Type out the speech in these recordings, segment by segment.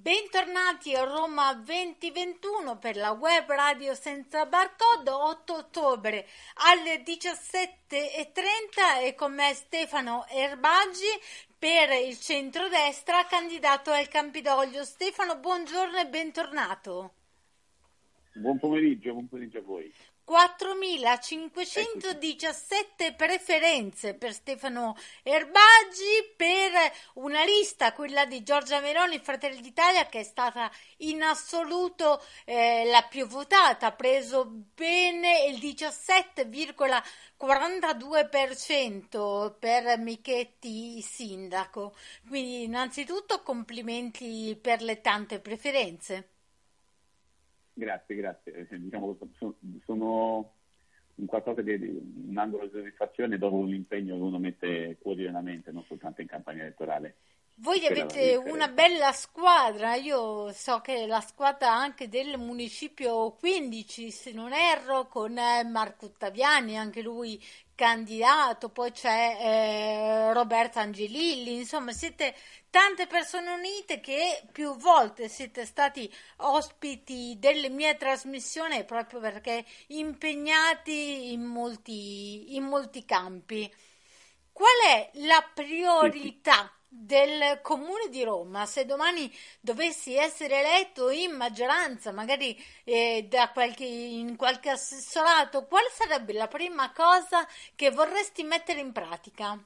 Bentornati a Roma 2021 per la web radio senza barcode 8 ottobre alle 17.30 e con me Stefano Erbaggi per il centrodestra candidato al Campidoglio. Stefano, buongiorno e bentornato. Buon pomeriggio, buon pomeriggio a voi. 4.517 preferenze per Stefano Erbaggi per una lista, quella di Giorgia Meloni, Fratelli d'Italia, che è stata in assoluto eh, la più votata, ha preso bene il 17,42% per Michetti sindaco. Quindi innanzitutto complimenti per le tante preferenze. Grazie, grazie. Eh, diciamo, sono qualcosa di un angolo di soddisfazione dopo un impegno che uno mette quotidianamente, non soltanto in campagna elettorale. Voi avete una bella squadra, io so che la squadra anche del municipio 15, se non erro, con eh, Marco Ottaviani, anche lui candidato, poi c'è eh, Roberto Angelilli, insomma siete tante persone unite che più volte siete stati ospiti delle mie trasmissioni proprio perché impegnati in molti, in molti campi. Qual è la priorità? Del comune di Roma, se domani dovessi essere eletto in maggioranza, magari eh, qualche, in qualche assessorato, quale sarebbe la prima cosa che vorresti mettere in pratica?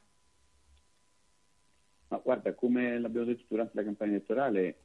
Ma guarda, come l'abbiamo detto durante la campagna elettorale,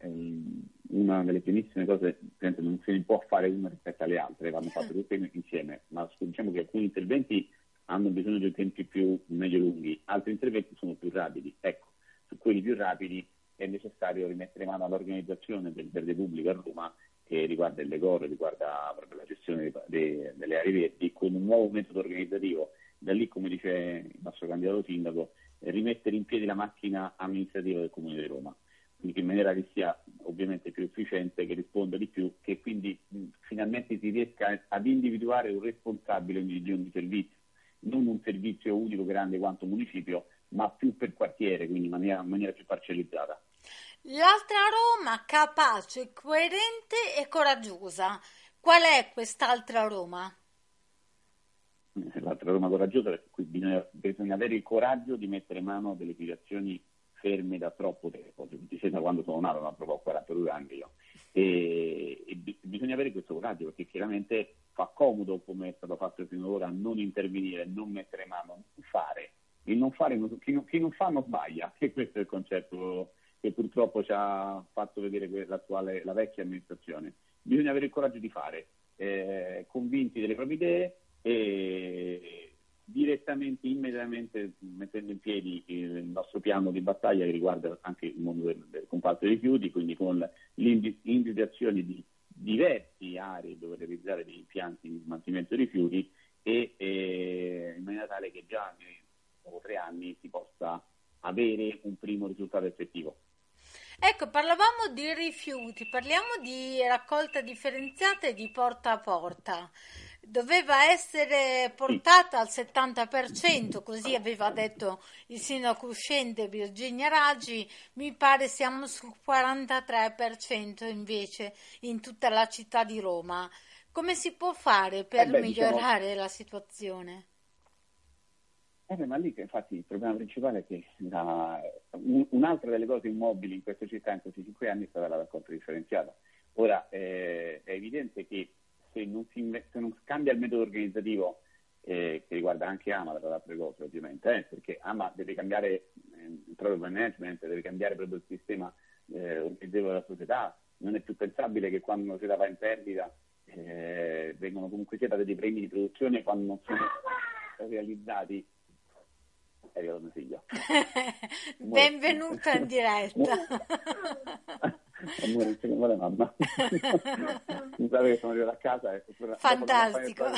una delle primissime cose non si può fare una rispetto alle altre, vanno fatte tutte insieme, ma diciamo che alcuni interventi hanno bisogno di tempi più medio-lunghi, altri interventi sono più rapidi. Ecco, su quelli più rapidi è necessario rimettere mano all'organizzazione del verde pubblico a Roma che riguarda il decoro, riguarda la gestione dei, delle aree verdi, con un nuovo metodo organizzativo. Da lì, come dice il nostro candidato sindaco, rimettere in piedi la macchina amministrativa del Comune di Roma, quindi in maniera che sia ovviamente più efficiente, che risponda di più, che quindi mh, finalmente si riesca ad individuare un responsabile di ogni servizio, non un servizio unico grande quanto municipio, ma più per quartiere, quindi in maniera, in maniera più parcellizzata. L'altra Roma capace, coerente e coraggiosa. Qual è quest'altra Roma? L'altra Roma coraggiosa perché qui bisogna, bisogna avere il coraggio di mettere mano a delle situazioni ferme da troppo tempo, cioè, da quando sono nato, ma proprio ho 42 anni io. E, e b- bisogna avere questo coraggio perché chiaramente fa comodo, come è stato fatto fino ad ora, non intervenire, non mettere mano, fare il non fare, chi non, chi non fa non sbaglia, e questo è il concetto che purtroppo ci ha fatto vedere la vecchia amministrazione. Bisogna avere il coraggio di fare, eh, convinti delle proprie idee e direttamente, immediatamente mettendo in piedi il nostro piano di battaglia che riguarda anche il mondo del, del comparto dei rifiuti, quindi con l'individuazione di diverse aree dove realizzare degli impianti di smaltimento dei rifiuti e, e in maniera tale che già dopo tre anni si possa avere un primo risultato effettivo. Ecco, parlavamo di rifiuti, parliamo di raccolta differenziata e di porta a porta. Doveva essere portata al 70%, così aveva detto il sindaco uscente Virginia Raggi, mi pare siamo sul 43% invece in tutta la città di Roma. Come si può fare per eh beh, diciamo migliorare diciamo... la situazione? Eh, ma lì infatti il problema principale è che la, un, un'altra delle cose immobili in questa città in questi cinque anni è stata la raccolta differenziata. Ora eh, è evidente che se non, si, se non, cambia il metodo organizzativo eh, che riguarda anche AMA, tra le altre cose ovviamente, eh, perché AMA deve cambiare eh, il proprio management, deve cambiare proprio il sistema eh, organizzativo della società, non è più pensabile che quando una società va in perdita eh, vengono comunque sia dati dei premi di produzione quando non sono realizzati è arrivato mio figlio. Benvenuto in diretta. Amore, non muore mamma. Mi sa che sono arrivato a casa e Fantastico.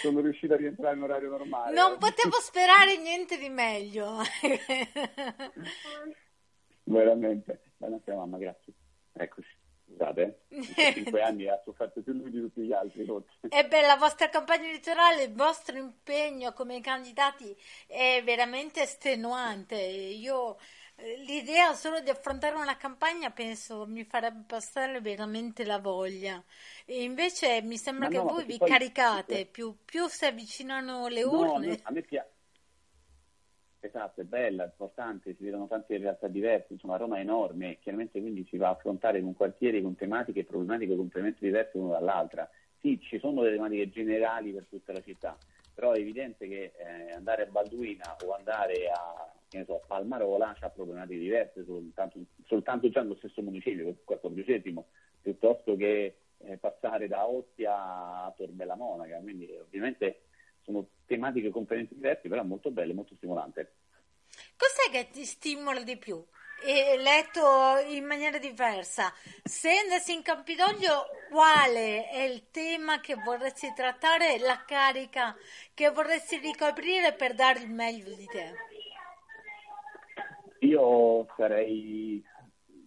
sono riuscito a rientrare in orario normale. Non potevo sperare niente di meglio. Veramente. Buonasera mamma, grazie. Eccoci. Scusate, eh. cinque anni ha sofferto più lui di tutti gli altri. Ebbene, la vostra campagna elettorale, il vostro impegno come candidati è veramente estenuante. Io eh, l'idea solo di affrontare una campagna penso mi farebbe passare veramente la voglia. E invece mi sembra no, che voi vi poi... caricate, più, più, si avvicinano le urne. No, a me piace Esatto, è bella, è importante, si vedono tante realtà diverse, insomma Roma è enorme, chiaramente quindi si va a affrontare in un quartiere con tematiche e problematiche completamente diverse l'una dall'altra. Sì, ci sono delle tematiche generali per tutta la città, però è evidente che eh, andare a Balduina o andare a, so, Palmarola ha problematiche diverse, soltanto, soltanto, già nello stesso municipio, il quattordicesimo, piuttosto che eh, passare da Ostia a Torbella Monaca, quindi ovviamente sono tematiche completamente diverse, però molto belle, molto stimolanti. Cos'è che ti stimola di più? E letto in maniera diversa. Se andassi in Campidoglio, quale è il tema che vorresti trattare, la carica che vorresti ricoprire per dare il meglio di te? Io sarei,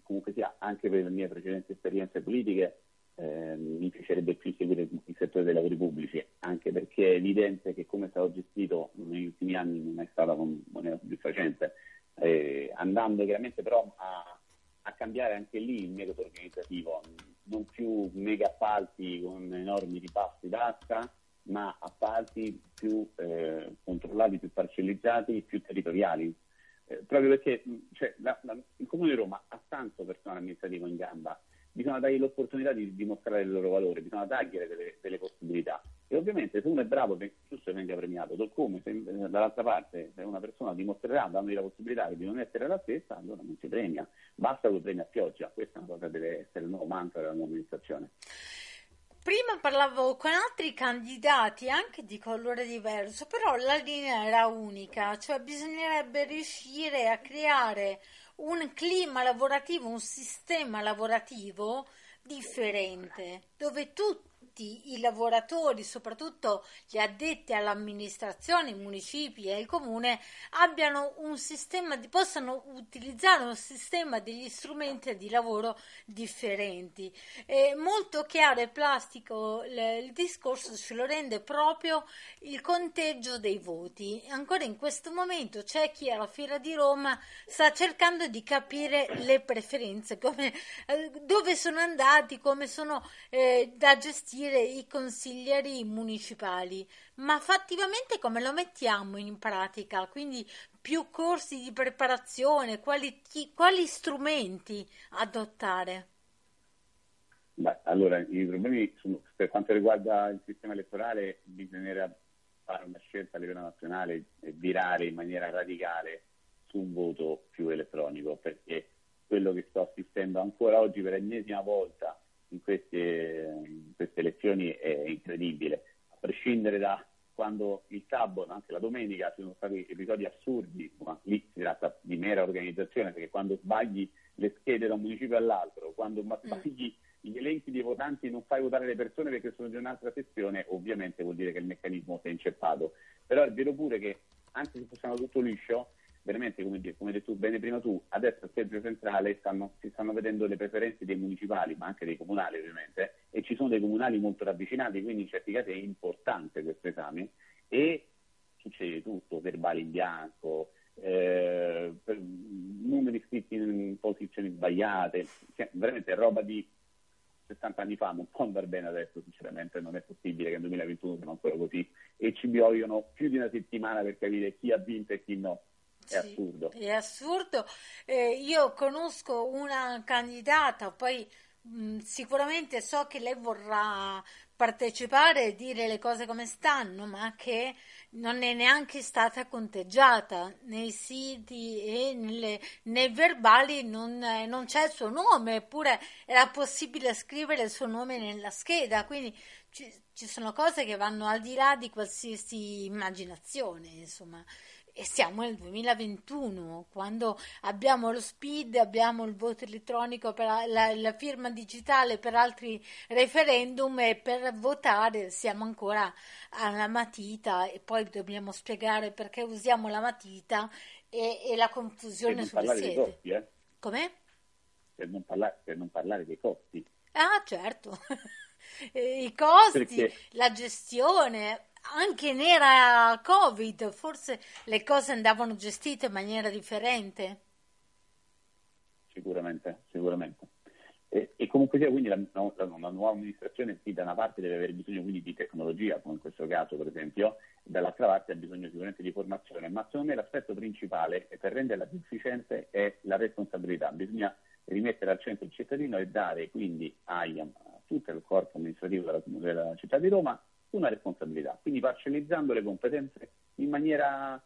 comunque sia, anche per le mie precedenti esperienze politiche, eh, mi piacerebbe più seguire il settore dei lavori pubblici, anche perché è evidente che come è stato gestito negli ultimi anni non è stata soddisfacente, eh, andando chiaramente però a, a, cambiare anche lì il metodo organizzativo, non più mega appalti con enormi ripassi d'asta, ma appalti più eh, controllati, più parcellizzati, più territoriali. Eh, proprio perché cioè, la, la, il Comune di Roma ha tanto personale amministrativo in gamba bisogna dargli l'opportunità di dimostrare il loro valore, bisogna dargli delle, delle possibilità. E ovviamente se uno è bravo, è giusto che venga premiato, come se dall'altra parte se una persona dimostrerà dandogli la possibilità di non essere la stessa, allora non si premia, basta che lo premia a pioggia, questa è una cosa che deve essere il nuovo mantra della nuova amministrazione. Prima parlavo con altri candidati anche di colore diverso, però la linea era unica, cioè bisognerebbe riuscire a creare un clima lavorativo, un sistema lavorativo differente, dove tutti tutti i lavoratori, soprattutto gli addetti all'amministrazione, i municipi e il comune, sistema possano utilizzare un sistema degli strumenti di lavoro differenti. È molto chiaro e plastico il, il discorso ce lo rende proprio il conteggio dei voti. Ancora in questo momento c'è chi alla Fiera di Roma sta cercando di capire le preferenze, come, eh, dove sono andati, come sono eh, da gestire gestire i consiglieri municipali, ma fattivamente come lo mettiamo in pratica? Quindi più corsi di preparazione, quali, quali strumenti adottare? Beh, allora, i problemi sono, per quanto riguarda il sistema elettorale bisognerà fare una scelta a livello nazionale e virare in maniera radicale su un voto più elettronico, perché quello che sto assistendo ancora oggi per l'ennesima volta in queste, in queste elezioni è incredibile, a prescindere da quando il sabato, anche la domenica, ci sono stati episodi assurdi, ma lì si tratta di mera organizzazione, perché quando sbagli le schede da un municipio all'altro, quando mm. sbagli gli elenchi dei votanti e non fai votare le persone perché sono di un'altra sezione, ovviamente vuol dire che il meccanismo si è inceppato. Però è vero pure che anche se fosse tutto liscio, veramente, come, come hai detto bene prima tu, adesso al seggio centrale stanno, si stanno vedendo le preferenze dei municipali, ma anche dei comunali ovviamente, e ci sono dei comunali molto ravvicinati, quindi in certi casi è importante questo esame e succede tutto, verbali in bianco, eh, numeri scritti in posizioni sbagliate, cioè, veramente roba di 60 anni fa, non può andare bene adesso, sinceramente non è possibile che nel 2021 siamo ancora così e ci vogliono più di una settimana per capire chi ha vinto e chi no. È assurdo. È assurdo. Eh, io conosco una candidata, poi mh, mm, sicuramente so che lei vorrà partecipare e dire le cose come stanno, ma che non è neanche stata conteggiata nei siti e nelle, nei verbali non, eh, non, c'è il suo nome, eppure era possibile scrivere il suo nome nella scheda, quindi ci, ci sono cose che vanno al di là di qualsiasi immaginazione, insomma. E siamo nel 2021, quando abbiamo lo SPID, abbiamo il voto elettronico, per la, la, firma digitale per altri referendum e per votare siamo ancora alla matita e poi dobbiamo spiegare perché usiamo la matita e, e la confusione sulle sede. Costi, eh? Come? Per non, parlare, per non parlare dei costi. Ah, certo. I costi, perché? la gestione, anche nera Covid, forse le cose andavano gestite in maniera differente. Sicuramente, sicuramente. E, e comunque sia, quindi la, la, la, nuova amministrazione sì, da una parte deve avere bisogno quindi di tecnologia, come in questo caso per esempio, dall'altra parte ha bisogno sicuramente di formazione, ma secondo me l'aspetto principale per renderla più efficiente è la responsabilità. Bisogna rimettere al centro il cittadino e dare quindi a tutto il corpo amministrativo della, della città di Roma una responsabilità, quindi parcellizzando le competenze in maniera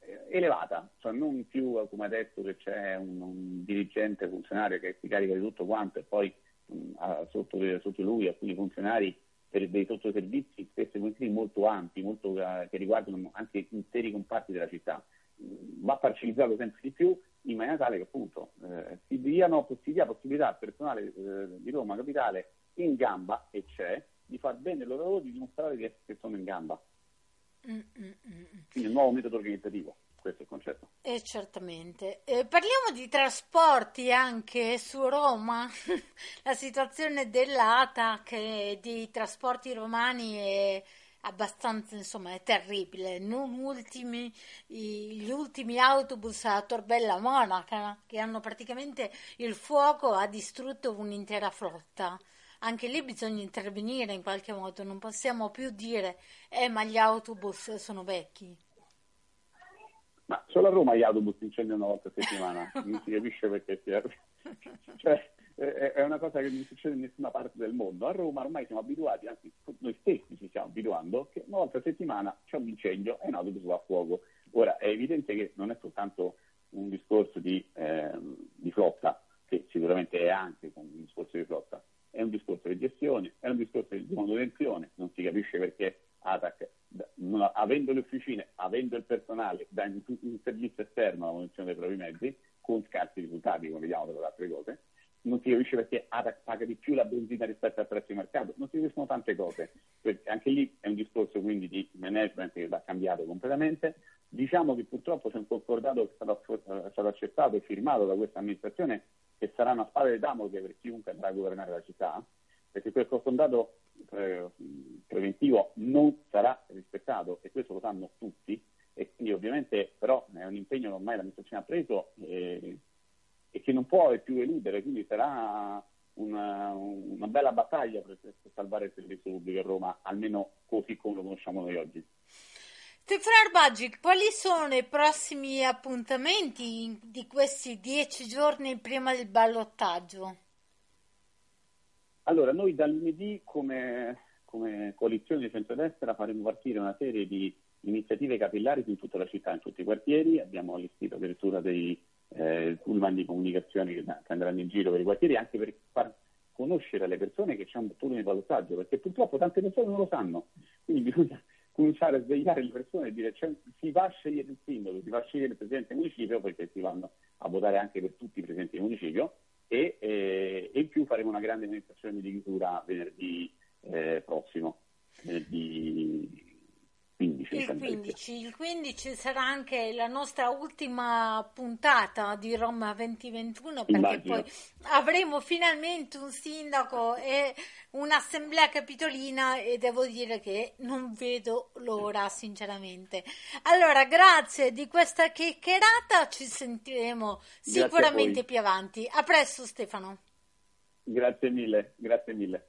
eh, elevata, cioè non più come adesso che c'è un, un, dirigente funzionario che si carica di tutto quanto e poi mh, sotto, sotto, lui alcuni funzionari per dei sottoservizi spesso molto ampi, molto, uh, che riguardano anche interi comparti della città. Va parcellizzato sempre di più in maniera tale che appunto eh, si, diano, si dia possibilità al personale eh, di Roma Capitale in gamba, e c'è, di far bene il loro lavoro, di dimostrare che, che sono in gamba. Mm, mm, mm, Quindi un nuovo metodo organizzativo, questo è il concetto. Eh, certamente. Eh, parliamo di trasporti anche su Roma. La situazione dell'ATAC e dei trasporti romani è abbastanza, insomma, è terribile. Non ultimi, gli ultimi autobus a Torbella Monaca, che hanno praticamente il fuoco, ha distrutto un'intera flotta anche lì bisogna intervenire in qualche modo, non possiamo più dire eh ma gli autobus sono vecchi. Ma solo a Roma gli autobus incendiano una volta a settimana, non si capisce perché si è... cioè, è una cosa che non succede in nessuna parte del mondo. A Roma ormai siamo abituati, anzi noi stessi ci stiamo abituando, che una volta a settimana c'è un incendio e un autobus va a fuoco. Ora è evidente che non è soltanto un discorso di, eh, di flotta, che sicuramente è anche un discorso di flotta, è un discorso di gestione, è un discorso di manutenzione, non si capisce perché ATAC, avendo le officine, avendo il personale, dà un servizio esterno alla manutenzione dei propri mezzi, con scarsi risultati, come vediamo per le altre cose, non si capisce perché ATAC paga di più la benzina rispetto al prezzo di mercato, non si capiscono tante cose, perché anche lì è un discorso quindi di management che va cambiato completamente. Diciamo che purtroppo c'è un concordato che è stato, è stato accettato e firmato da questa amministrazione sarà una spada di Damocle per chiunque andrà a governare la città, perché quel concordato eh, preventivo non sarà rispettato e questo lo sanno tutti e quindi ovviamente però è un impegno che ormai l'amministrazione ha preso e, e che non può più eludere, quindi sarà una, una bella battaglia per, per salvare il servizio pubblico a Roma, almeno così come lo conosciamo noi oggi. Stefano Arbaggi, quali sono i prossimi appuntamenti di questi dieci giorni prima del ballottaggio? Allora, noi da lunedì come, come coalizione di centrodestra faremo partire una serie di iniziative capillari in tutta la città, in tutti i quartieri. Abbiamo allestito addirittura dei eh, pullman di comunicazione che, che, andranno in giro per i quartieri anche per far conoscere alle persone che c'è un turno di ballottaggio, perché purtroppo tante persone non lo sanno. Quindi bisogna cominciare a svegliare le persone e dire cioè, si va a scegliere il sindaco, si va a scegliere il presidente del municipio perché si vanno a votare anche per tutti i presidenti del municipio e, eh, e in più faremo una grande manifestazione di chiusura venerdì eh, prossimo, venerdì 15, il 15, il 15 sarà anche la nostra ultima puntata di Roma 2021 perché Immagino. poi avremo finalmente un sindaco e un'assemblea capitolina e devo dire che non vedo l'ora sinceramente. Allora grazie di questa chiacchierata, ci sentiremo sicuramente più avanti. A presto Stefano. Grazie mille, grazie mille.